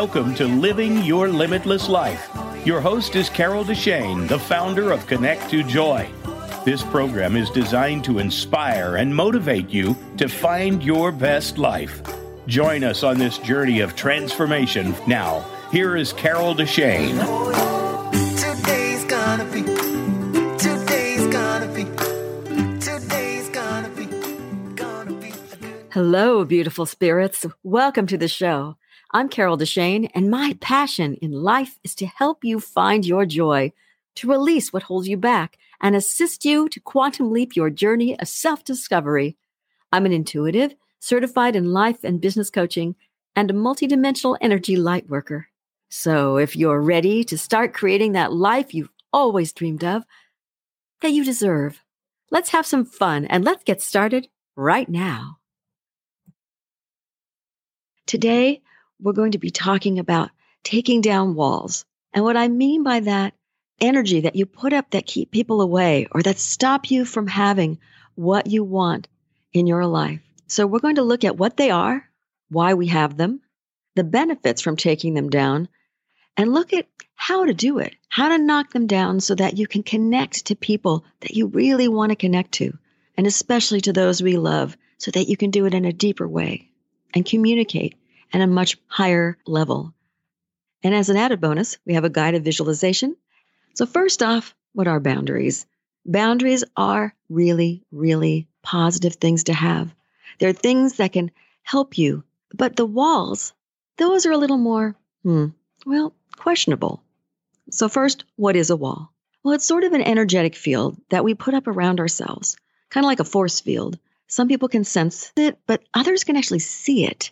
Welcome to Living Your Limitless Life. Your host is Carol Deshane, the founder of Connect to Joy. This program is designed to inspire and motivate you to find your best life. Join us on this journey of transformation. Now, here is Carol Deshane. Today's gonna be. Today's gonna be. Today's gonna be. Gonna be a good. Hello, beautiful spirits. Welcome to the show. I'm Carol Deshane, and my passion in life is to help you find your joy, to release what holds you back, and assist you to quantum leap your journey of self discovery. I'm an intuitive, certified in life and business coaching, and a multidimensional energy light worker. So if you're ready to start creating that life you've always dreamed of, that you deserve, let's have some fun and let's get started right now. Today, we're going to be talking about taking down walls. And what I mean by that, energy that you put up that keep people away or that stop you from having what you want in your life. So we're going to look at what they are, why we have them, the benefits from taking them down, and look at how to do it, how to knock them down so that you can connect to people that you really want to connect to, and especially to those we love, so that you can do it in a deeper way and communicate at a much higher level. And as an added bonus, we have a guided visualization. So, first off, what are boundaries? Boundaries are really, really positive things to have. They're things that can help you. But the walls, those are a little more, hmm, well, questionable. So, first, what is a wall? Well, it's sort of an energetic field that we put up around ourselves, kind of like a force field. Some people can sense it, but others can actually see it.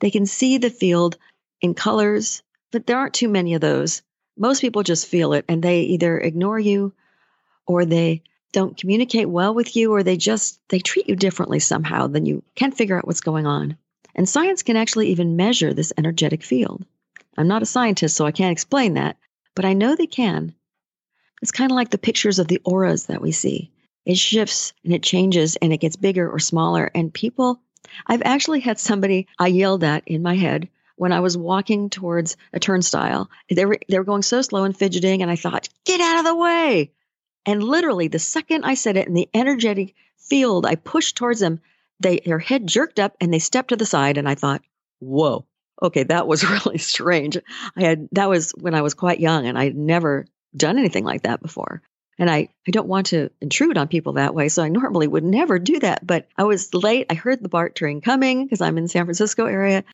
They can see the field in colors, but there aren't too many of those. Most people just feel it and they either ignore you or they don't communicate well with you or they just they treat you differently somehow then you can't figure out what's going on. And science can actually even measure this energetic field. I'm not a scientist so I can't explain that, but I know they can. It's kind of like the pictures of the auras that we see. It shifts and it changes and it gets bigger or smaller and people I've actually had somebody I yelled at in my head when I was walking towards a turnstile. They were they were going so slow and fidgeting, and I thought, "Get out of the way!" And literally, the second I said it in the energetic field, I pushed towards them. They their head jerked up and they stepped to the side, and I thought, "Whoa." Okay, that was really strange. I had that was when I was quite young and I'd never done anything like that before. And I, I don't want to intrude on people that way. So I normally would never do that. But I was late. I heard the BART train coming because I'm in San Francisco area.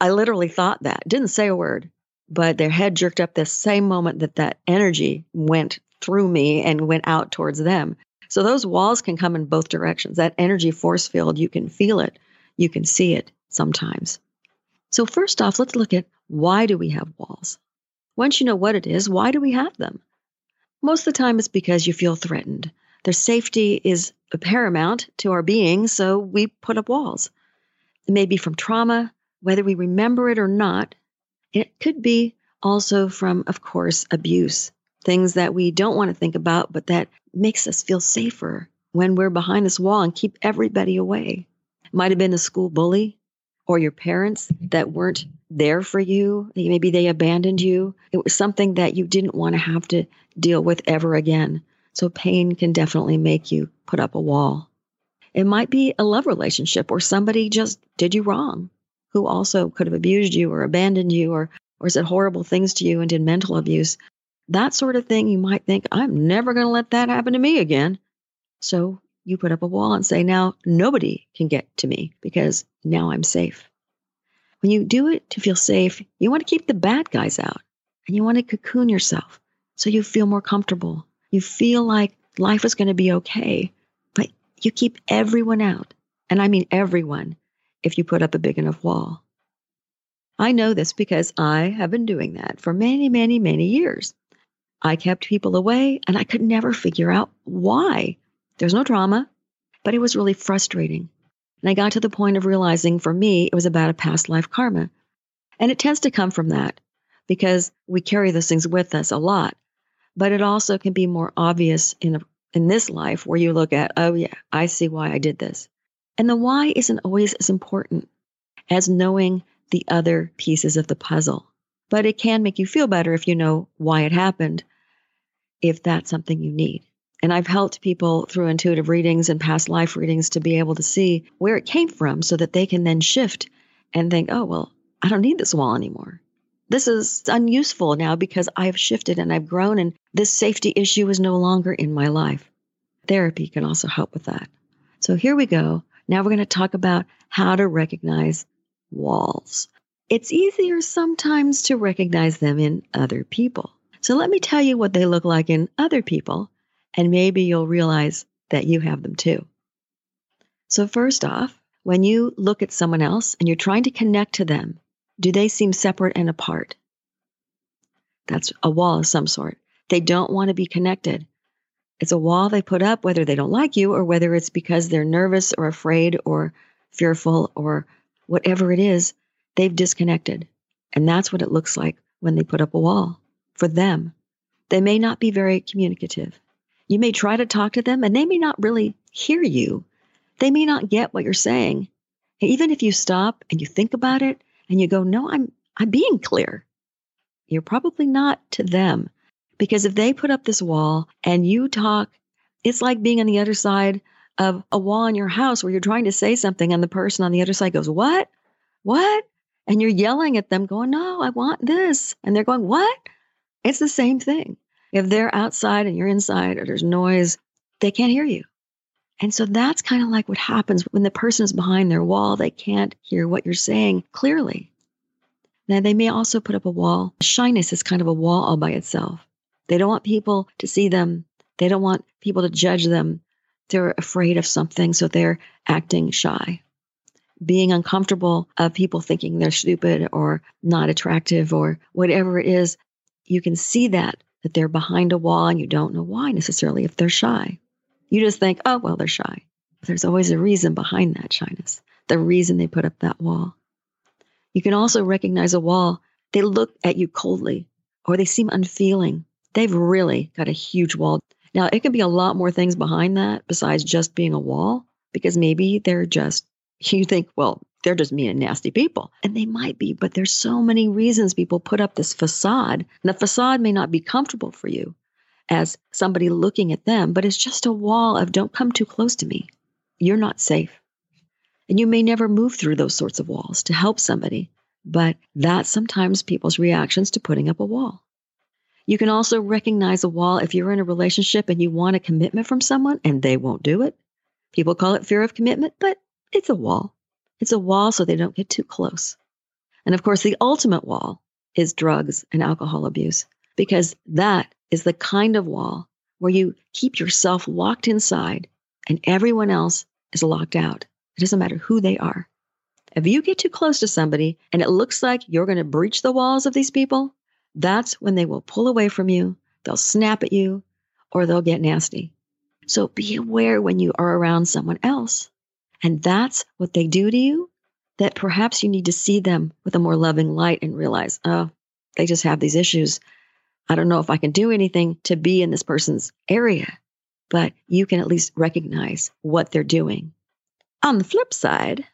I literally thought that, didn't say a word, but their head jerked up the same moment that that energy went through me and went out towards them. So those walls can come in both directions. That energy force field, you can feel it, you can see it sometimes. So, first off, let's look at why do we have walls? Once you know what it is, why do we have them? Most of the time, it's because you feel threatened. Their safety is paramount to our being, so we put up walls. It may be from trauma, whether we remember it or not. It could be also from, of course, abuse, things that we don't want to think about, but that makes us feel safer when we're behind this wall and keep everybody away. It might have been a school bully or your parents that weren't there for you. Maybe they abandoned you. It was something that you didn't want to have to deal with ever again. So pain can definitely make you put up a wall. It might be a love relationship or somebody just did you wrong who also could have abused you or abandoned you or, or said horrible things to you and did mental abuse. That sort of thing, you might think, I'm never going to let that happen to me again. So you put up a wall and say, now nobody can get to me because now I'm safe. When you do it to feel safe, you want to keep the bad guys out and you want to cocoon yourself so you feel more comfortable. You feel like life is going to be okay, but you keep everyone out. And I mean everyone if you put up a big enough wall. I know this because I have been doing that for many, many, many years. I kept people away and I could never figure out why. There's no drama, but it was really frustrating. And I got to the point of realizing for me, it was about a past life karma. And it tends to come from that because we carry those things with us a lot. But it also can be more obvious in, a, in this life where you look at, oh, yeah, I see why I did this. And the why isn't always as important as knowing the other pieces of the puzzle. But it can make you feel better if you know why it happened, if that's something you need. And I've helped people through intuitive readings and past life readings to be able to see where it came from so that they can then shift and think, oh, well, I don't need this wall anymore. This is unuseful now because I've shifted and I've grown, and this safety issue is no longer in my life. Therapy can also help with that. So here we go. Now we're going to talk about how to recognize walls. It's easier sometimes to recognize them in other people. So let me tell you what they look like in other people, and maybe you'll realize that you have them too. So, first off, when you look at someone else and you're trying to connect to them, do they seem separate and apart? That's a wall of some sort. They don't want to be connected. It's a wall they put up, whether they don't like you or whether it's because they're nervous or afraid or fearful or whatever it is, they've disconnected. And that's what it looks like when they put up a wall for them. They may not be very communicative. You may try to talk to them and they may not really hear you. They may not get what you're saying. even if you stop and you think about it and you go, "No, I'm I'm being clear." You're probably not to them. Because if they put up this wall and you talk, it's like being on the other side of a wall in your house where you're trying to say something and the person on the other side goes, What? What? And you're yelling at them, going, No, I want this. And they're going, What? It's the same thing. If they're outside and you're inside or there's noise, they can't hear you. And so that's kind of like what happens when the person is behind their wall. They can't hear what you're saying clearly. Now, they may also put up a wall. Shyness is kind of a wall all by itself. They don't want people to see them. They don't want people to judge them. They're afraid of something, so they're acting shy. Being uncomfortable of people thinking they're stupid or not attractive or whatever it is, you can see that, that they're behind a wall and you don't know why necessarily if they're shy. You just think, oh, well, they're shy. But there's always a reason behind that shyness, the reason they put up that wall. You can also recognize a wall. They look at you coldly or they seem unfeeling they've really got a huge wall. Now, it can be a lot more things behind that besides just being a wall, because maybe they're just, you think, well, they're just mean and nasty people. And they might be, but there's so many reasons people put up this facade. And the facade may not be comfortable for you as somebody looking at them, but it's just a wall of don't come too close to me. You're not safe. And you may never move through those sorts of walls to help somebody, but that's sometimes people's reactions to putting up a wall. You can also recognize a wall if you're in a relationship and you want a commitment from someone and they won't do it. People call it fear of commitment, but it's a wall. It's a wall so they don't get too close. And of course, the ultimate wall is drugs and alcohol abuse, because that is the kind of wall where you keep yourself locked inside and everyone else is locked out. It doesn't matter who they are. If you get too close to somebody and it looks like you're going to breach the walls of these people, that's when they will pull away from you, they'll snap at you, or they'll get nasty. So be aware when you are around someone else and that's what they do to you, that perhaps you need to see them with a more loving light and realize, oh, they just have these issues. I don't know if I can do anything to be in this person's area, but you can at least recognize what they're doing. On the flip side,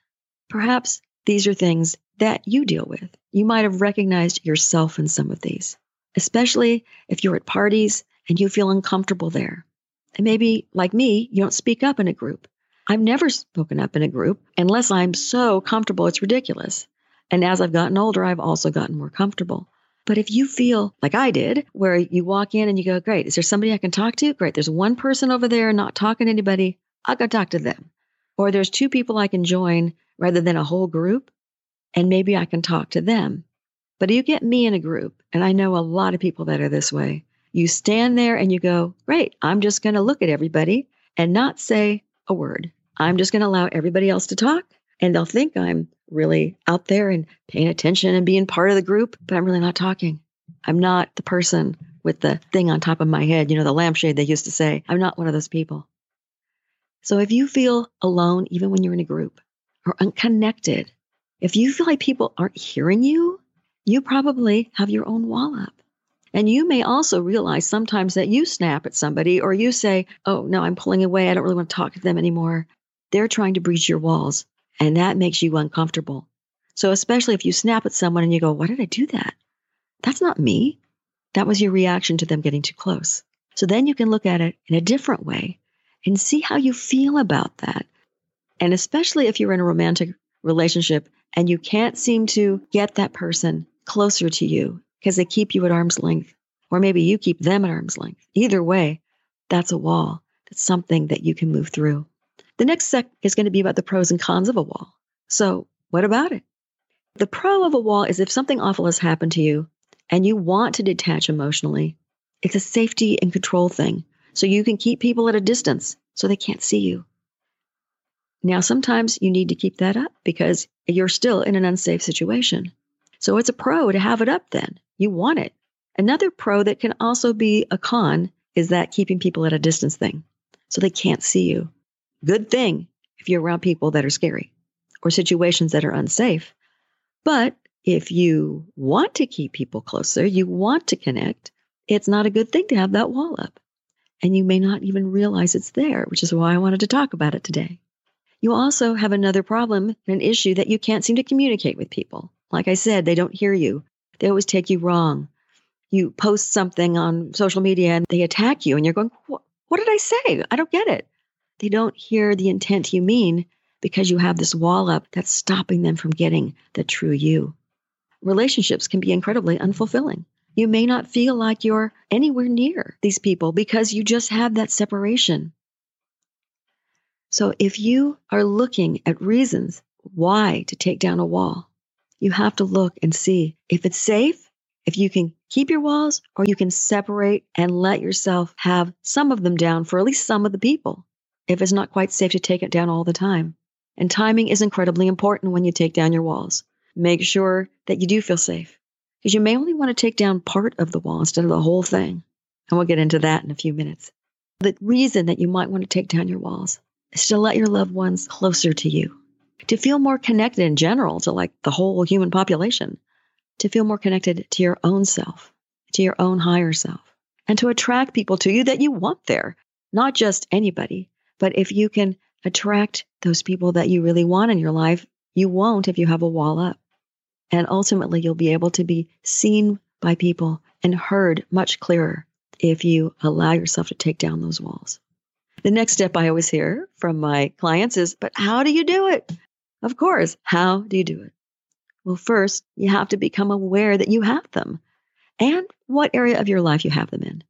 perhaps these are things that you deal with. You might have recognized yourself in some of these, especially if you're at parties and you feel uncomfortable there. And maybe, like me, you don't speak up in a group. I've never spoken up in a group unless I'm so comfortable it's ridiculous. And as I've gotten older, I've also gotten more comfortable. But if you feel like I did, where you walk in and you go, Great, is there somebody I can talk to? Great, there's one person over there not talking to anybody. I'll go talk to them. Or there's two people I can join rather than a whole group and maybe I can talk to them. But you get me in a group, and I know a lot of people that are this way. You stand there and you go, Great, I'm just going to look at everybody and not say a word. I'm just going to allow everybody else to talk, and they'll think I'm really out there and paying attention and being part of the group, but I'm really not talking. I'm not the person with the thing on top of my head, you know, the lampshade they used to say. I'm not one of those people. So if you feel alone, even when you're in a group, or unconnected, if you feel like people aren't hearing you, you probably have your own wall up. And you may also realize sometimes that you snap at somebody or you say, Oh, no, I'm pulling away. I don't really want to talk to them anymore. They're trying to breach your walls, and that makes you uncomfortable. So, especially if you snap at someone and you go, Why did I do that? That's not me. That was your reaction to them getting too close. So then you can look at it in a different way and see how you feel about that. And especially if you're in a romantic relationship and you can't seem to get that person closer to you because they keep you at arm's length, or maybe you keep them at arm's length. Either way, that's a wall. That's something that you can move through. The next sec is going to be about the pros and cons of a wall. So, what about it? The pro of a wall is if something awful has happened to you and you want to detach emotionally, it's a safety and control thing. So you can keep people at a distance so they can't see you. Now, sometimes you need to keep that up because you're still in an unsafe situation. So it's a pro to have it up then. You want it. Another pro that can also be a con is that keeping people at a distance thing so they can't see you. Good thing if you're around people that are scary or situations that are unsafe. But if you want to keep people closer, you want to connect, it's not a good thing to have that wall up. And you may not even realize it's there, which is why I wanted to talk about it today. You also have another problem, an issue that you can't seem to communicate with people. Like I said, they don't hear you. They always take you wrong. You post something on social media and they attack you, and you're going, What did I say? I don't get it. They don't hear the intent you mean because you have this wall up that's stopping them from getting the true you. Relationships can be incredibly unfulfilling. You may not feel like you're anywhere near these people because you just have that separation. So if you are looking at reasons why to take down a wall, you have to look and see if it's safe, if you can keep your walls, or you can separate and let yourself have some of them down for at least some of the people, if it's not quite safe to take it down all the time. And timing is incredibly important when you take down your walls. Make sure that you do feel safe because you may only want to take down part of the wall instead of the whole thing. And we'll get into that in a few minutes. The reason that you might want to take down your walls is to let your loved ones closer to you to feel more connected in general to like the whole human population, to feel more connected to your own self, to your own higher self, and to attract people to you that you want there, not just anybody, but if you can attract those people that you really want in your life, you won't if you have a wall up. And ultimately, you'll be able to be seen by people and heard much clearer if you allow yourself to take down those walls. The next step I always hear from my clients is, but how do you do it? Of course. How do you do it? Well, first, you have to become aware that you have them and what area of your life you have them in.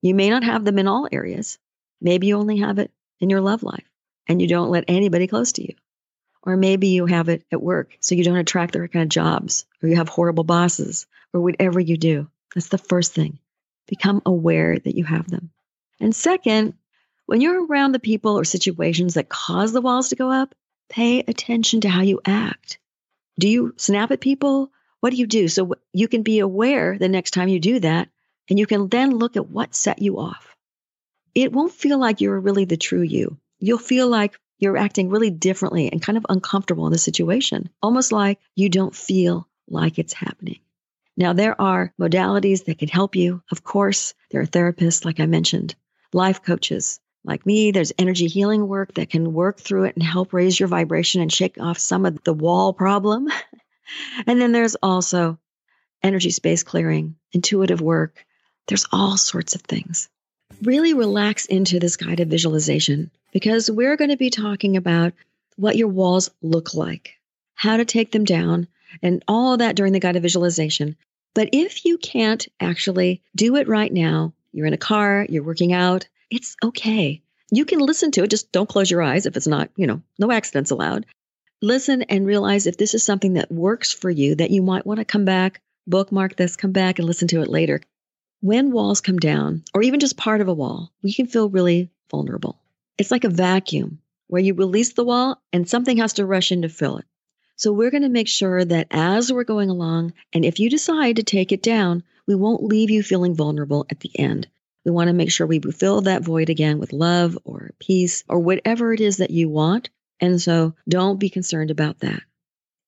You may not have them in all areas. Maybe you only have it in your love life and you don't let anybody close to you. Or maybe you have it at work, so you don't attract the right kind of jobs, or you have horrible bosses, or whatever you do. That's the first thing. Become aware that you have them. And second, when you're around the people or situations that cause the walls to go up, Pay attention to how you act. Do you snap at people? What do you do? So you can be aware the next time you do that, and you can then look at what set you off. It won't feel like you're really the true you. You'll feel like you're acting really differently and kind of uncomfortable in the situation, almost like you don't feel like it's happening. Now, there are modalities that can help you. Of course, there are therapists, like I mentioned, life coaches, like me, there's energy healing work that can work through it and help raise your vibration and shake off some of the wall problem. and then there's also energy space clearing, intuitive work. There's all sorts of things. Really relax into this guided visualization because we're going to be talking about what your walls look like, how to take them down, and all that during the guided visualization. But if you can't actually do it right now, you're in a car, you're working out, it's okay. You can listen to it. Just don't close your eyes if it's not, you know, no accidents allowed. Listen and realize if this is something that works for you, that you might want to come back, bookmark this, come back and listen to it later. When walls come down, or even just part of a wall, we can feel really vulnerable. It's like a vacuum where you release the wall and something has to rush in to fill it. So we're going to make sure that as we're going along, and if you decide to take it down, we won't leave you feeling vulnerable at the end. We want to make sure we fill that void again with love or peace or whatever it is that you want. And so don't be concerned about that.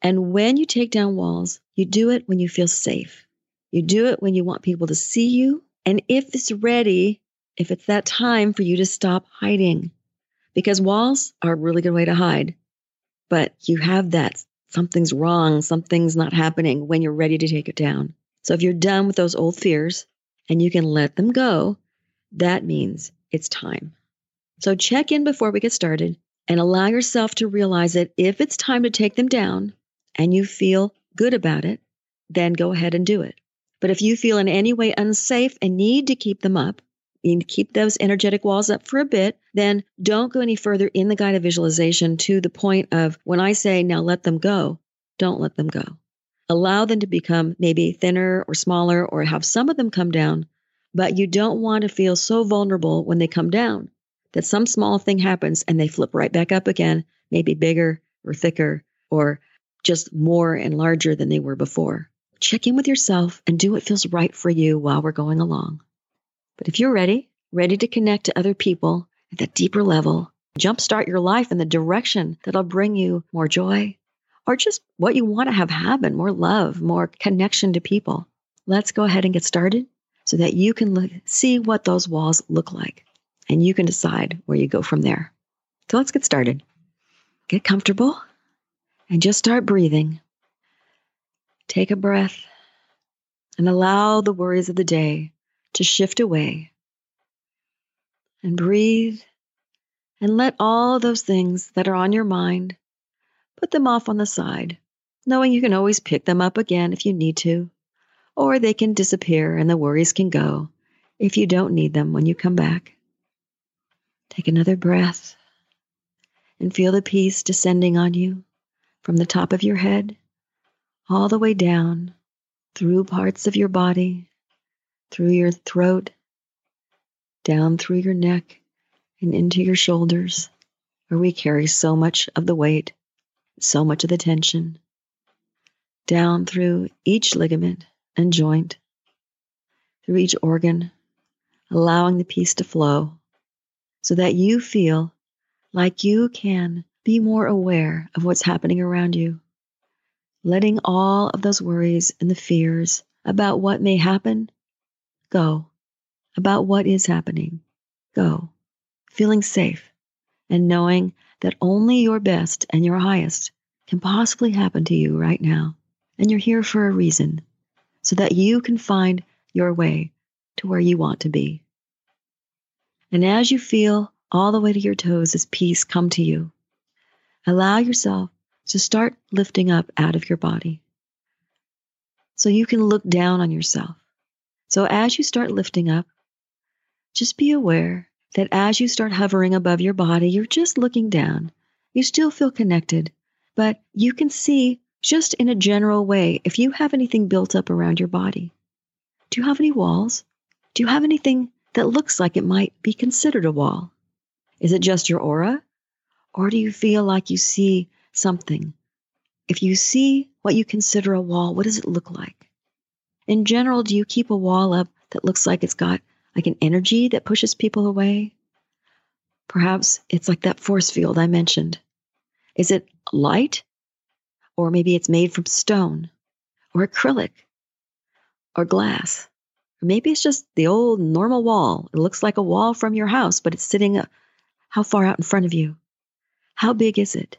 And when you take down walls, you do it when you feel safe. You do it when you want people to see you. And if it's ready, if it's that time for you to stop hiding, because walls are a really good way to hide. But you have that something's wrong, something's not happening when you're ready to take it down. So if you're done with those old fears and you can let them go, that means it's time. So check in before we get started and allow yourself to realize that if it's time to take them down and you feel good about it, then go ahead and do it. But if you feel in any way unsafe and need to keep them up, need to keep those energetic walls up for a bit, then don't go any further in the guided visualization to the point of when I say, now let them go, don't let them go. Allow them to become maybe thinner or smaller or have some of them come down, but you don't want to feel so vulnerable when they come down that some small thing happens and they flip right back up again, maybe bigger or thicker or just more and larger than they were before. Check in with yourself and do what feels right for you while we're going along. But if you're ready, ready to connect to other people at that deeper level, jumpstart your life in the direction that'll bring you more joy or just what you want to have happen more love, more connection to people. Let's go ahead and get started so that you can look, see what those walls look like and you can decide where you go from there. So let's get started. Get comfortable and just start breathing. Take a breath and allow the worries of the day to shift away. And breathe and let all those things that are on your mind, put them off on the side, knowing you can always pick them up again if you need to, or they can disappear and the worries can go if you don't need them when you come back. Take another breath and feel the peace descending on you from the top of your head all the way down through parts of your body through your throat, down through your neck, and into your shoulders, where we carry so much of the weight, so much of the tension, down through each ligament and joint, through each organ, allowing the peace to flow so that you feel like you can be more aware of what's happening around you, letting all of those worries and the fears about what may happen Go. About what is happening. Go. Feeling safe and knowing that only your best and your highest can possibly happen to you right now. And you're here for a reason so that you can find your way to where you want to be. And as you feel all the way to your toes as peace come to you, allow yourself to start lifting up out of your body so you can look down on yourself so as you start lifting up, just be aware that as you start hovering above your body, you're just looking down. You still feel connected, but you can see just in a general way if you have anything built up around your body. Do you have any walls? Do you have anything that looks like it might be considered a wall? Is it just your aura? Or do you feel like you see something? If you see what you consider a wall, what does it look like? In general, do you keep a wall up that looks like it's got like an energy that pushes people away? Perhaps it's like that force field I mentioned. Is it light? Or maybe it's made from stone or acrylic or glass. Or maybe it's just the old normal wall. It looks like a wall from your house, but it's sitting uh, how far out in front of you? How big is it?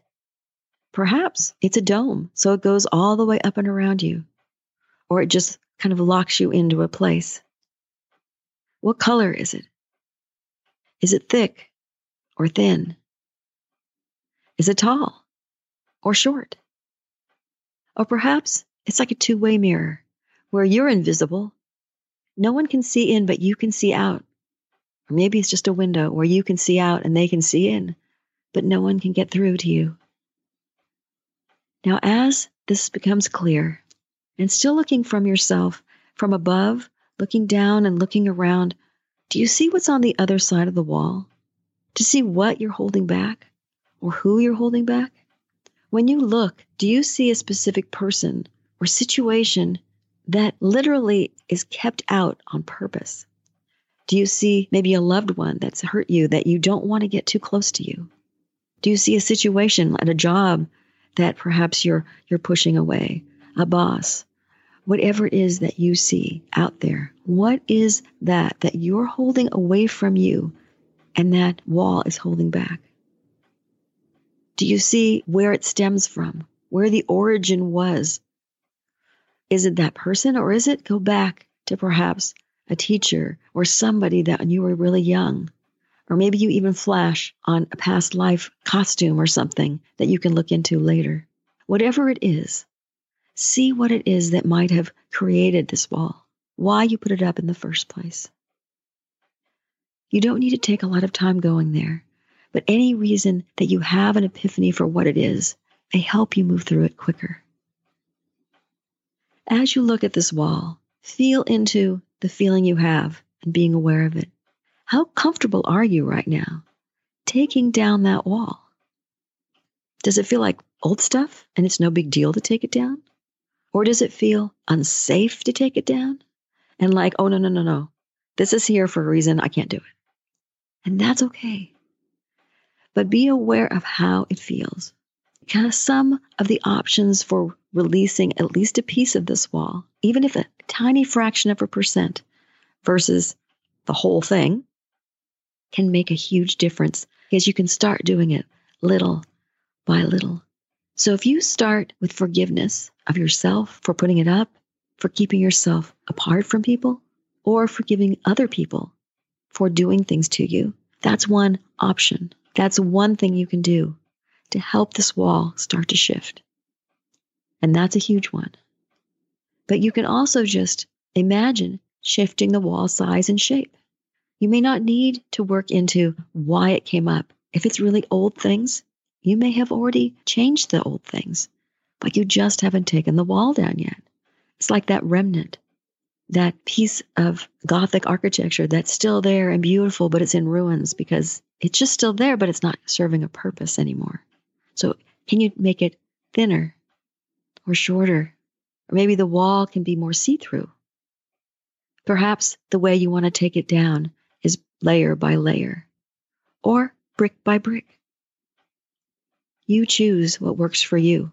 Perhaps it's a dome, so it goes all the way up and around you. Or it just kind of locks you into a place. What color is it? Is it thick or thin? Is it tall or short? Or perhaps it's like a two way mirror where you're invisible. No one can see in, but you can see out. Or maybe it's just a window where you can see out and they can see in, but no one can get through to you. Now, as this becomes clear, and still looking from yourself, from above, looking down and looking around, do you see what's on the other side of the wall? To see what you're holding back or who you're holding back? When you look, do you see a specific person or situation that literally is kept out on purpose? Do you see maybe a loved one that's hurt you that you don't want to get too close to you? Do you see a situation at a job that perhaps you're you're pushing away? A boss, whatever it is that you see out there, what is that that you're holding away from you and that wall is holding back? Do you see where it stems from, where the origin was? Is it that person or is it go back to perhaps a teacher or somebody that when you were really young? Or maybe you even flash on a past life costume or something that you can look into later. Whatever it is, see what it is that might have created this wall, why you put it up in the first place. You don't need to take a lot of time going there, but any reason that you have an epiphany for what it is, they help you move through it quicker. As you look at this wall, feel into the feeling you have and being aware of it. How comfortable are you right now taking down that wall? Does it feel like old stuff and it's no big deal to take it down? Or does it feel unsafe to take it down? And like, oh, no, no, no, no. This is here for a reason. I can't do it. And that's okay. But be aware of how it feels. Kind of some of the options for releasing at least a piece of this wall, even if a tiny fraction of a percent versus the whole thing, can make a huge difference because you can start doing it little by little. So if you start with forgiveness of yourself for putting it up, for keeping yourself apart from people, or forgiving other people for doing things to you, that's one option. That's one thing you can do to help this wall start to shift. And that's a huge one. But you can also just imagine shifting the wall size and shape. You may not need to work into why it came up. If it's really old things, you may have already changed the old things, but you just haven't taken the wall down yet. It's like that remnant, that piece of Gothic architecture that's still there and beautiful, but it's in ruins because it's just still there, but it's not serving a purpose anymore. So, can you make it thinner or shorter? Or maybe the wall can be more see through. Perhaps the way you want to take it down layer by layer or brick by brick. You choose what works for you.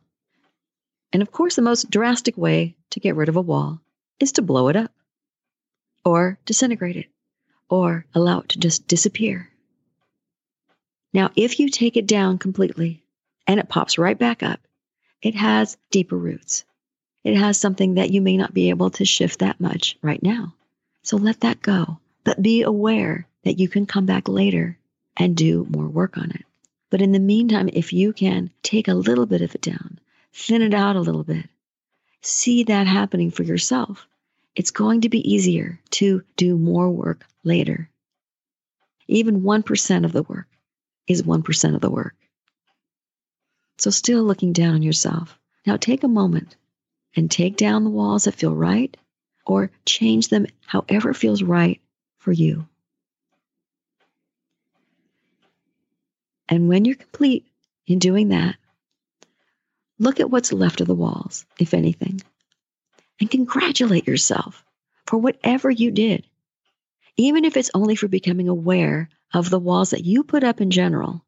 And of course, the most drastic way to get rid of a wall is to blow it up or disintegrate it or allow it to just disappear. Now, if you take it down completely and it pops right back up, it has deeper roots. It has something that you may not be able to shift that much right now. So let that go, but be aware that you can come back later and do more work on it. But in the meantime, if you can take a little bit of it down, thin it out a little bit, see that happening for yourself, it's going to be easier to do more work later. Even 1% of the work is 1% of the work. So, still looking down on yourself. Now, take a moment and take down the walls that feel right or change them however feels right for you. And when you're complete in doing that, look at what's left of the walls, if anything, and congratulate yourself for whatever you did, even if it's only for becoming aware of the walls that you put up in general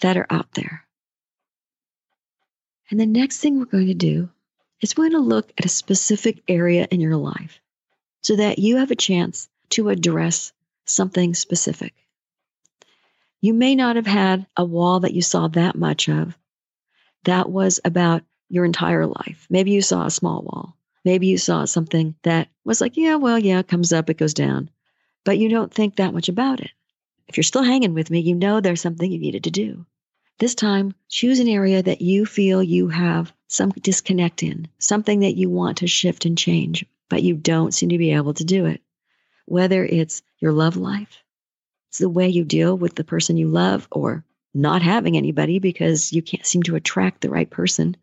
that are out there. And the next thing we're going to do is we're going to look at a specific area in your life so that you have a chance to address something specific. You may not have had a wall that you saw that much of. That was about your entire life. Maybe you saw a small wall. Maybe you saw something that was like, yeah, well, yeah, it comes up, it goes down. But you don't think that much about it. If you're still hanging with me, you know there's something you needed to do. This time, choose an area that you feel you have some disconnect in, something that you want to shift and change, but you don't seem to be able to do it. Whether it's your love life, it's the way you deal with the person you love or not having anybody because you can't seem to attract the right person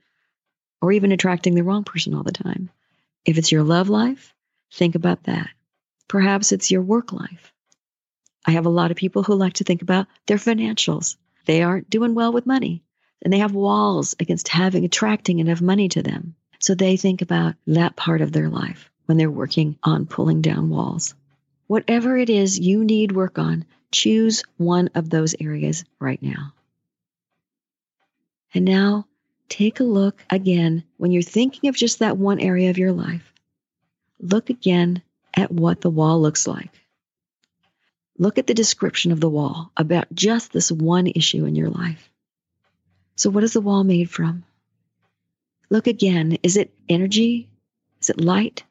or even attracting the wrong person all the time. If it's your love life, think about that. Perhaps it's your work life. I have a lot of people who like to think about their financials. They aren't doing well with money and they have walls against having attracting enough money to them. So they think about that part of their life when they're working on pulling down walls. Whatever it is you need work on, Choose one of those areas right now. And now take a look again when you're thinking of just that one area of your life. Look again at what the wall looks like. Look at the description of the wall about just this one issue in your life. So, what is the wall made from? Look again. Is it energy? Is it light?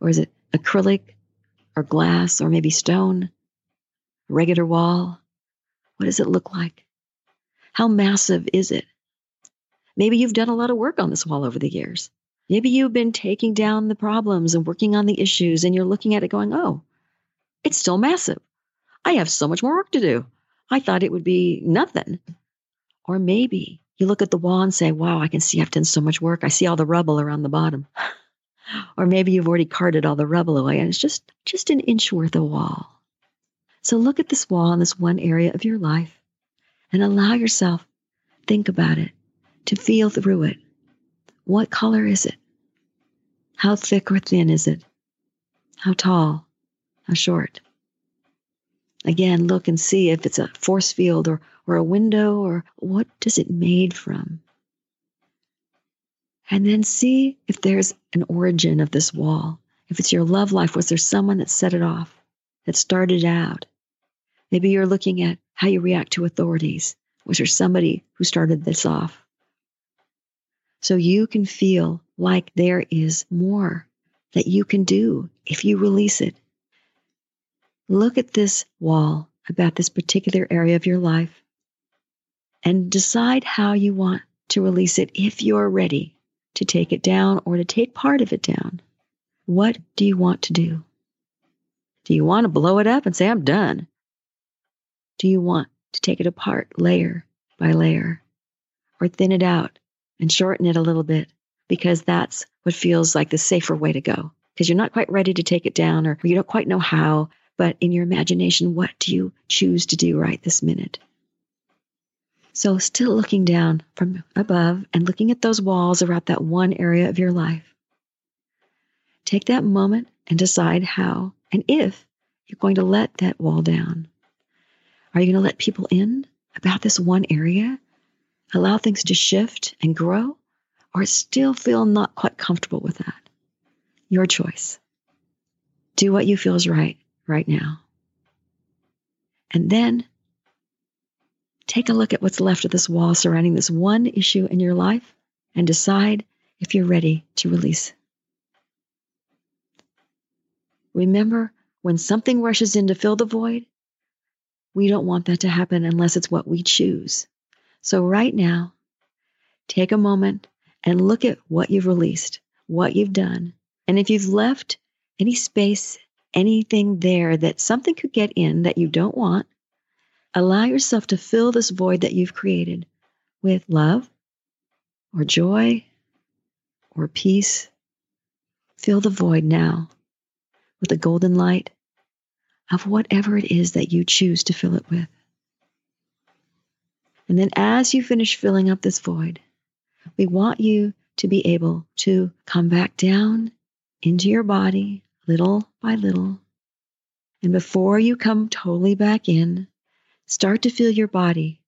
Or is it acrylic or glass or maybe stone? Regular wall? What does it look like? How massive is it? Maybe you've done a lot of work on this wall over the years. Maybe you've been taking down the problems and working on the issues, and you're looking at it going, oh, it's still massive. I have so much more work to do. I thought it would be nothing. Or maybe you look at the wall and say, wow, I can see I've done so much work. I see all the rubble around the bottom. or maybe you've already carted all the rubble away and it's just, just an inch worth of wall. So look at this wall in this one area of your life and allow yourself think about it, to feel through it. What color is it? How thick or thin is it? How tall? How short? Again, look and see if it's a force field or, or a window or what does it made from? And then see if there's an origin of this wall. If it's your love life, was there someone that set it off, that started out? Maybe you're looking at how you react to authorities. Was there somebody who started this off? So you can feel like there is more that you can do if you release it. Look at this wall about this particular area of your life and decide how you want to release it if you're ready to take it down or to take part of it down. What do you want to do? Do you want to blow it up and say, I'm done? Do you want to take it apart layer by layer or thin it out and shorten it a little bit because that's what feels like the safer way to go? Because you're not quite ready to take it down or you don't quite know how but in your imagination, what do you choose to do right this minute? So, still looking down from above and looking at those walls around that one area of your life, take that moment and decide how and if you're going to let that wall down. Are you going to let people in about this one area? Allow things to shift and grow? Or still feel not quite comfortable with that? Your choice. Do what you feel is right right now. And then take a look at what's left of this wall surrounding this one issue in your life and decide if you're ready to release. Remember, when something rushes in to fill the void, we don't want that to happen unless it's what we choose. So, right now, take a moment and look at what you've released, what you've done. And if you've left any space anything there that something could get in that you don't want, allow yourself to fill this void that you've created with love or joy or peace. Fill the void now with the golden light of whatever it is that you choose to fill it with. And then as you finish filling up this void, we want you to be able to come back down into your body little by little. And before you come totally back in, start to feel your body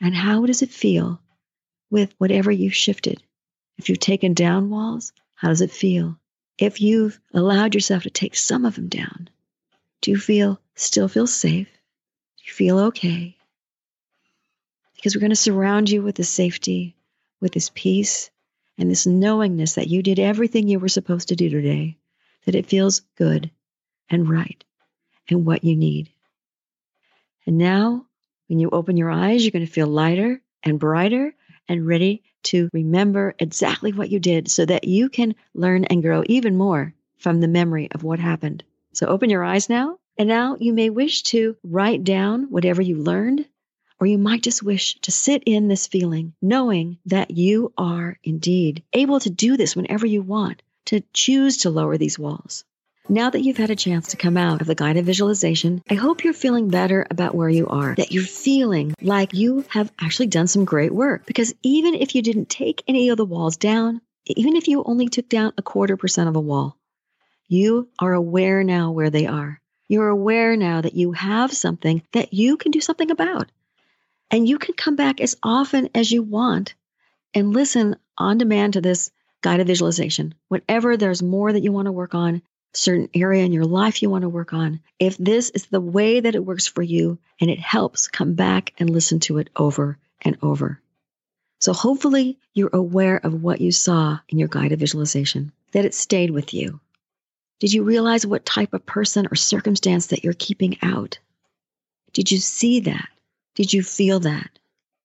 and how does it feel with whatever you've shifted? If you've taken down walls, how does it feel? If you've allowed yourself to take some of them down, do you feel still feel safe? Do you feel okay? Because we're going to surround you with this safety, with this peace, and this knowingness that you did everything you were supposed to do today that it feels good and right and what you need. And now, when you open your eyes, you're going to feel lighter and brighter and ready to remember exactly what you did so that you can learn and grow even more from the memory of what happened. So open your eyes now. And now you may wish to write down whatever you learned, or you might just wish to sit in this feeling, knowing that you are indeed able to do this whenever you want to choose to lower these walls. Now that you've had a chance to come out of the guided visualization, I hope you're feeling better about where you are, that you're feeling like you have actually done some great work. Because even if you didn't take any of the walls down, even if you only took down a quarter percent of a wall, you are aware now where they are. You're aware now that you have something that you can do something about. And you can come back as often as you want and listen on demand to this guided visualization. Whenever there's more that you want to work on, certain area in your life you want to work on, if this is the way that it works for you and it helps, come back and listen to it over and over. So hopefully you're aware of what you saw in your guided visualization. that it stayed with you? Did you realize what type of person or circumstance that you're keeping out? Did you see that? Did you feel that?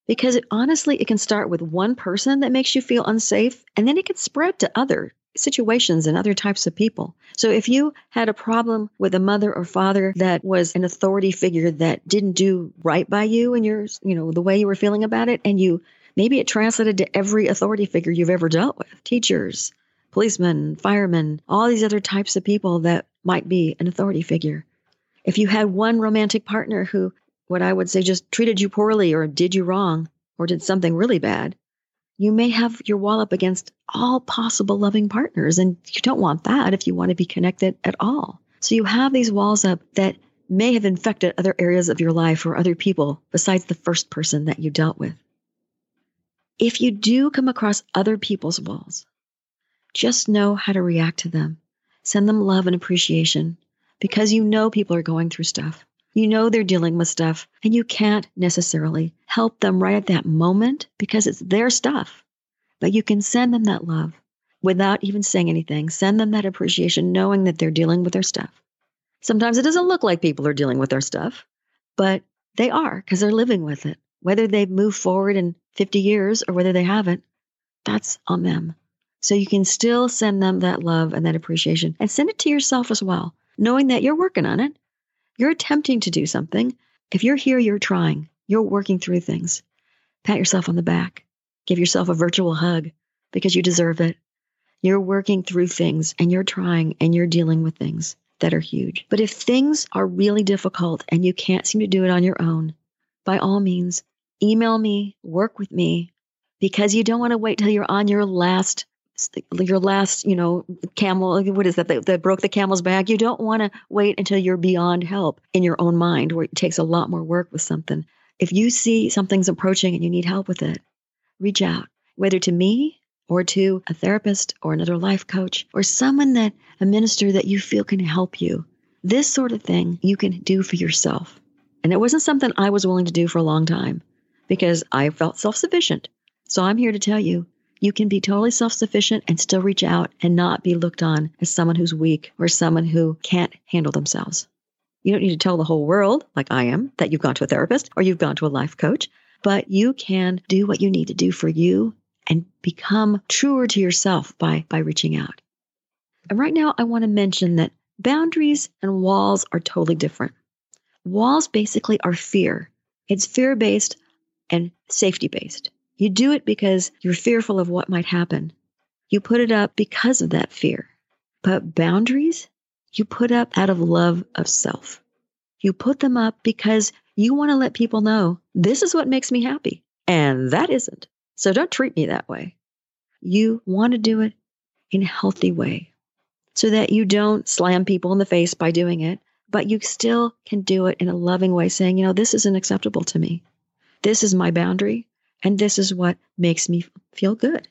Because it, honestly, it can start with one person that makes you feel unsafe, and then it can spread to other situations and other types of people. So if you had a problem with a mother or father that was an authority figure that didn't do right by you and your, you know, the way you were feeling about it, and you maybe it translated to every authority figure you've ever dealt with, teachers, policemen, firemen, all these other types of people that might be an authority figure. If you had one romantic partner who, what I would say, just treated you poorly or did you wrong or did something really bad, you may have your wall up against all possible loving partners. And you don't want that if you want to be connected at all. So you have these walls up that may have infected other areas of your life or other people besides the first person that you dealt with. If you do come across other people's walls, just know how to react to them. Send them love and appreciation because you know people are going through stuff. You know they're dealing with stuff, and you can't necessarily help them right at that moment because it's their stuff. But you can send them that love without even saying anything. Send them that appreciation, knowing that they're dealing with their stuff. Sometimes it doesn't look like people are dealing with their stuff, but they are because they're living with it. Whether they've moved forward in 50 years or whether they haven't, that's on them. So you can still send them that love and that appreciation and send it to yourself as well, knowing that you're working on it. You're attempting to do something. If you're here, you're trying, you're working through things. Pat yourself on the back, give yourself a virtual hug because you deserve it. You're working through things and you're trying and you're dealing with things that are huge. But if things are really difficult and you can't seem to do it on your own, by all means, email me, work with me, because you don't want to wait till you're on your last your last, you know, camel, what is that, that, that broke the camel's back? You don't want to wait until you're beyond help in your own mind, where it takes a lot more work with something. If you see something's approaching and you need help with it, reach out, whether to me or to a therapist or another life coach or someone that, a minister that you feel can help you. This sort of thing you can do for yourself. And it wasn't something I was willing to do for a long time because I felt self sufficient. So I'm here to tell you you can be totally self sufficient and still reach out and not be looked on as someone who's weak or someone who can't handle themselves. You don't need to tell the whole world, like I am, that you've gone to a therapist or you've gone to a life coach, but you can do what you need to do for you and become truer to yourself by, by reaching out. And right now, I want to mention that boundaries and walls are totally different. Walls basically are fear, it's fear based and safety based. You do it because you're fearful of what might happen. You put it up because of that fear. But boundaries, you put up out of love of self. You put them up because you want to let people know this is what makes me happy, and that isn't. So don't treat me that way. You want to do it in a healthy way so that you don't slam people in the face by doing it, but you still can do it in a loving way, saying, you know, this isn't acceptable to me. This is my boundary. And this is what makes me feel good.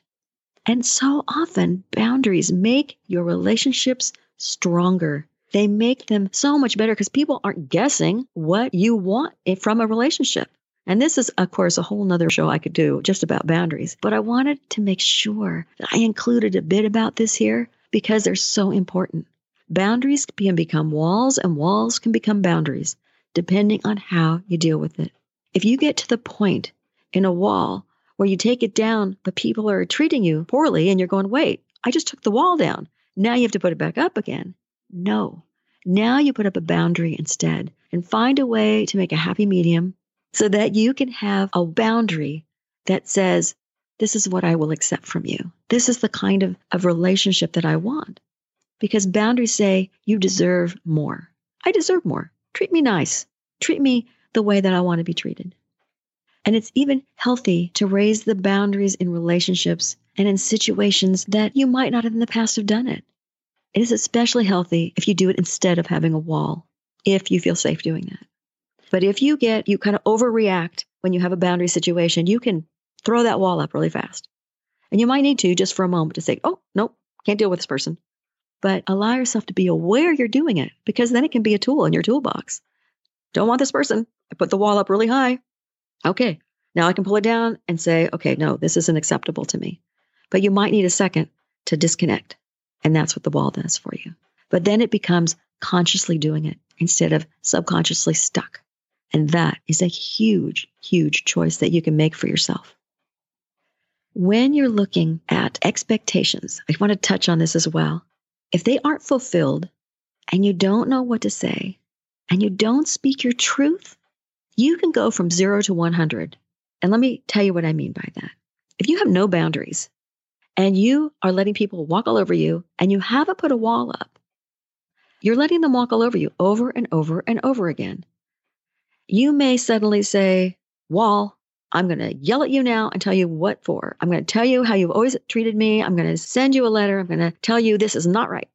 And so often, boundaries make your relationships stronger. They make them so much better because people aren't guessing what you want from a relationship. And this is, of course, a whole nother show I could do just about boundaries. But I wanted to make sure that I included a bit about this here because they're so important. Boundaries can become walls, and walls can become boundaries, depending on how you deal with it. If you get to the point in a wall where you take it down, but people are treating you poorly and you're going, wait, I just took the wall down. Now you have to put it back up again. No. Now you put up a boundary instead and find a way to make a happy medium so that you can have a boundary that says, this is what I will accept from you. This is the kind of, of relationship that I want. Because boundaries say, you deserve more. I deserve more. Treat me nice. Treat me the way that I want to be treated. And it's even healthy to raise the boundaries in relationships and in situations that you might not have in the past have done it. It is especially healthy if you do it instead of having a wall, if you feel safe doing that. But if you get, you kind of overreact when you have a boundary situation, you can throw that wall up really fast. And you might need to just for a moment to say, oh, nope, can't deal with this person. But allow yourself to be aware you're doing it because then it can be a tool in your toolbox. Don't want this person. I put the wall up really high. Okay, now I can pull it down and say, okay, no, this isn't acceptable to me. But you might need a second to disconnect And that's what the wall does for you. But then it becomes consciously doing it instead of subconsciously stuck. And that is a huge, huge choice that you can make for yourself. When you're looking at expectations, I want to touch on this as well. If they aren't fulfilled and you don't know what to say and you don't speak your truth, you can go from zero to 100. And let me tell you what I mean by that. If you have no boundaries and you are letting people walk all over you and you haven't put a wall up, you're letting them walk all over you over and over and over again. You may suddenly say, Wall, I'm going to yell at you now and tell you what for. I'm going to tell you how you've always treated me. I'm going to send you a letter. I'm going to tell you this is not right.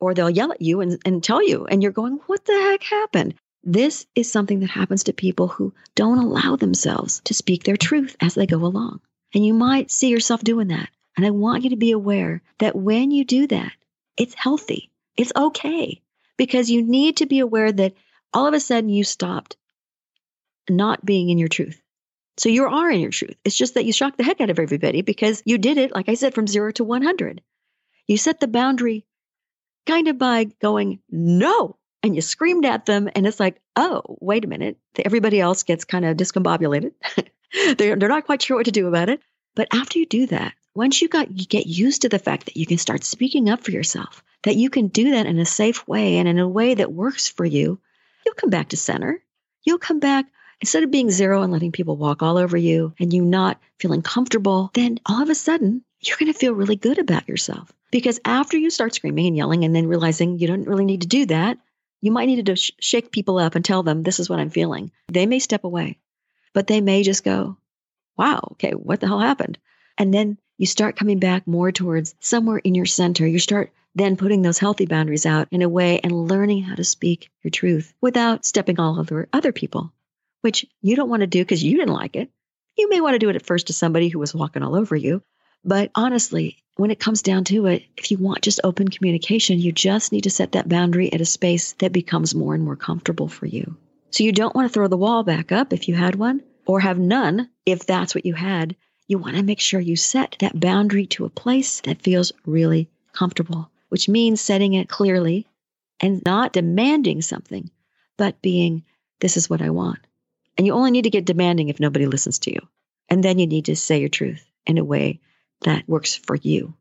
Or they'll yell at you and, and tell you, and you're going, What the heck happened? This is something that happens to people who don't allow themselves to speak their truth as they go along. And you might see yourself doing that. And I want you to be aware that when you do that, it's healthy. It's okay because you need to be aware that all of a sudden you stopped not being in your truth. So you are in your truth. It's just that you shocked the heck out of everybody because you did it, like I said, from zero to 100. You set the boundary kind of by going, no, and you screamed at them. And it's like, oh, wait a minute. Everybody else gets kind of discombobulated. they're, they're not quite sure what to do about it. But after you do that, once you got you get used to the fact that you can start speaking up for yourself, that you can do that in a safe way and in a way that works for you, you'll come back to center. You'll come back instead of being zero and letting people walk all over you and you not feeling comfortable, then all of a sudden you're going to feel really good about yourself. Because after you start screaming and yelling and then realizing you don't really need to do that, you might need to sh- shake people up and tell them, this is what I'm feeling. They may step away, but they may just go, wow, okay, what the hell happened? And then you start coming back more towards somewhere in your center. You start then putting those healthy boundaries out in a way and learning how to speak your truth without stepping all over other people which you don't want to do because you didn't like it. You may want to do it at first to somebody who was walking all over you. But honestly, when it comes down to it, if you want just open communication, you just need to set that boundary at a space that becomes more and more comfortable for you. So you don't want to throw the wall back up if you had one, or have none if that's what you had. You want to make sure you set that boundary to a place that feels really comfortable, which means setting it clearly and not demanding something, but being, this is what I want. And you only need to get demanding if nobody listens to you. And then you need to say your truth in a way that works for you.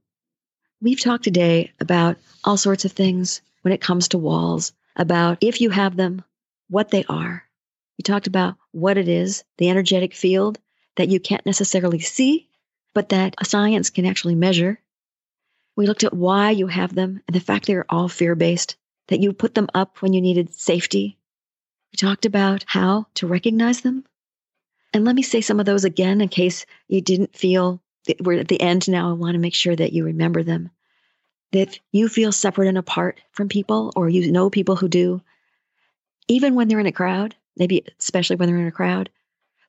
We've talked today about all sorts of things when it comes to walls, about if you have them, what they are. We talked about what it is, the energetic field that you can't necessarily see, but that science can actually measure. We looked at why you have them and the fact they're all fear based, that you put them up when you needed safety we talked about how to recognize them. And let me say some of those again in case you didn't feel we're at the end now. I want to make sure that you remember them. If you feel separate and apart from people, or you know people who do, even when they're in a crowd, maybe especially when they're in a crowd.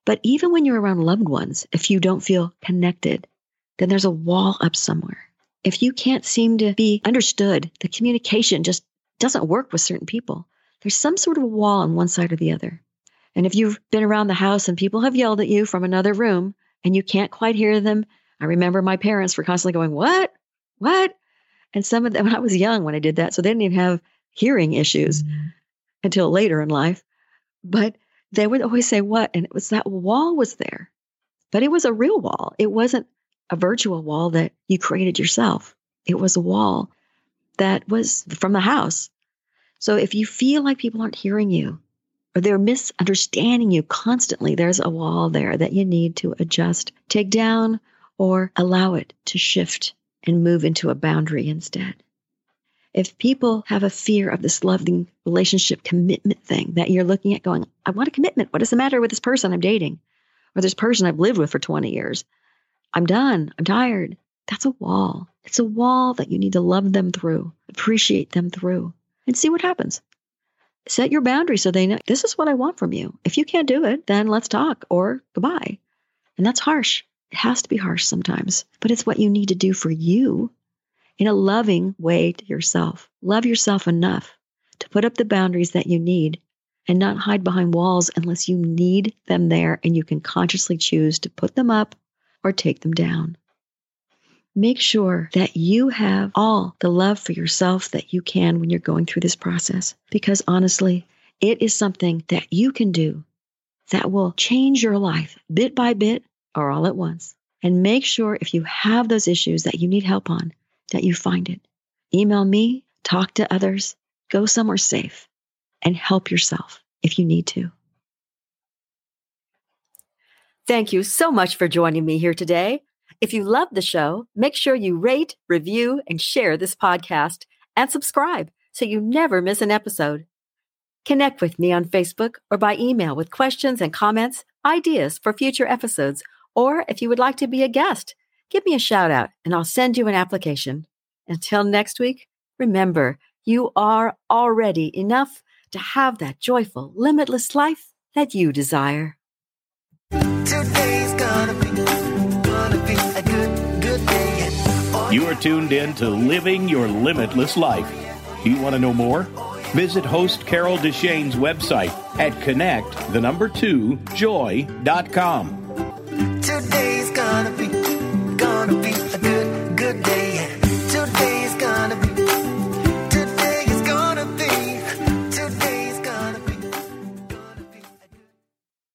But even when you're around loved ones, if you don't feel connected, then there's a wall up somewhere. If you can't seem to be understood, the communication just doesn't work with certain people there's some sort of a wall on one side or the other. And if you've been around the house and people have yelled at you from another room and you can't quite hear them, I remember my parents were constantly going, What? What? And some of them, when I was young when I did that, so they didn't even have hearing issues mm-hmm. until later in life. But they would always say, What? And it was that wall was there. But it was a real wall. It wasn't a virtual wall that you created yourself. It was a wall that was from the house so if you feel like people aren't hearing you or they're misunderstanding you constantly, there's a wall there that you need to adjust, take down, or allow it to shift and move into a boundary instead. If people have a fear of this loving relationship commitment thing that you're looking at going, I want a commitment. What is the matter with this person I'm dating? Or this person I've lived with for 20 years? I'm done. I'm tired. That's a wall. It's a wall that you need to love them through, appreciate them through and see what happens. Set your boundaries so they know this is what I want from you. If you can't do it, then let's talk or goodbye. And that's harsh. It has to be harsh sometimes, but it's what you need to do for you in a loving way to yourself. Love yourself enough to put up the boundaries that you need and not hide behind walls unless you need them there and you can consciously choose to put them up or take them down. make sure that you have all the love for yourself that you can when you're going through this process. Because honestly, it is something that you can do that will change your life bit by bit or all at once. And make sure if you have those issues that you need help on, that you find it. Email me, talk to others, go somewhere safe, and help yourself if you need to. Thank you so much for joining me here today. If you love the show, make sure you rate, review, and share this podcast and subscribe so you never miss an episode. Connect with me on Facebook or by email with questions and comments, ideas for future episodes, or if you would like to be a guest, give me a shout out and I'll send you an application. Until next week, remember, you are already enough to have that joyful, limitless life that you desire. Today's gonna be, gonna be a good, good day. and You are tuned in to Living Your Limitless Life. Do you want to know more? Visit host Carol Deshane's website at connect, the number two, joy.com today's gonna be, gonna be a good, good day. Yeah.